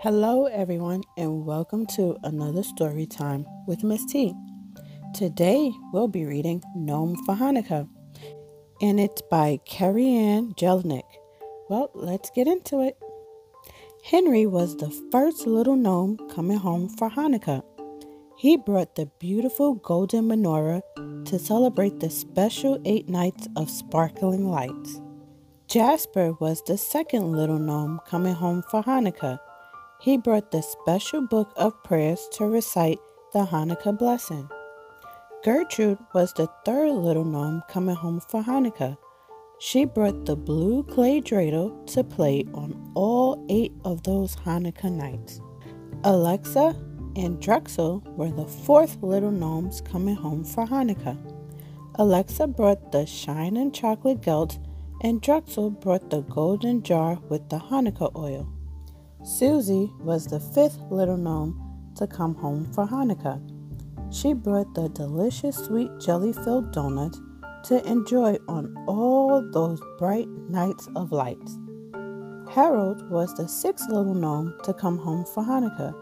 Hello, everyone, and welcome to another story time with Miss T. Today we'll be reading Gnome for Hanukkah, and it's by Carrie Ann Jelinek. Well, let's get into it. Henry was the first little gnome coming home for Hanukkah. He brought the beautiful golden menorah to celebrate the special eight nights of sparkling lights. Jasper was the second little gnome coming home for Hanukkah. He brought the special book of prayers to recite the Hanukkah blessing. Gertrude was the third little gnome coming home for Hanukkah. She brought the blue clay dreidel to play on all eight of those Hanukkah nights. Alexa and Drexel were the fourth little gnomes coming home for Hanukkah. Alexa brought the shining chocolate gelt and Drexel brought the golden jar with the Hanukkah oil. Susie was the fifth little gnome to come home for Hanukkah. She brought the delicious sweet jelly filled donuts to enjoy on all those bright nights of lights. Harold was the sixth little gnome to come home for Hanukkah.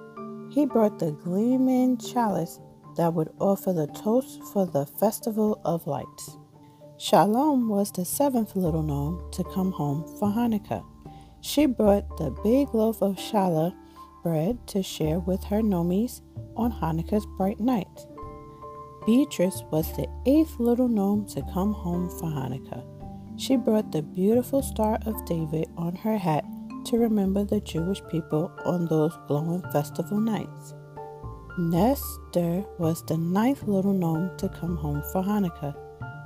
He brought the gleaming chalice that would offer the toast for the Festival of Lights. Shalom was the seventh little gnome to come home for Hanukkah. She brought the big loaf of challah bread to share with her gnomies on Hanukkah's bright night. Beatrice was the eighth little gnome to come home for Hanukkah. She brought the beautiful Star of David on her hat to remember the Jewish people on those glowing festival nights. Nestor was the ninth little gnome to come home for Hanukkah.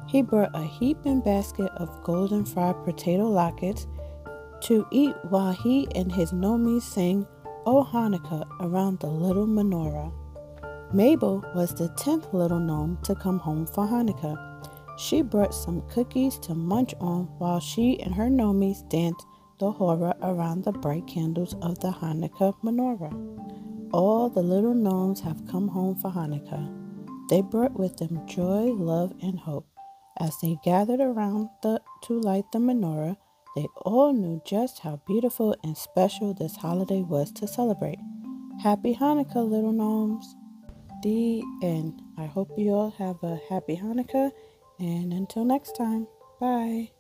He brought a heaping basket of golden fried potato latkes to eat while he and his gnomies sang O Hanukkah around the little menorah. Mabel was the tenth little gnome to come home for Hanukkah. She brought some cookies to munch on while she and her gnomies danced the hora around the bright candles of the Hanukkah menorah. All the little gnomes have come home for Hanukkah. They brought with them joy, love, and hope. As they gathered around the, to light the menorah, they all knew just how beautiful and special this holiday was to celebrate. Happy Hanukkah, little gnomes! The end. I hope you all have a happy Hanukkah, and until next time, bye.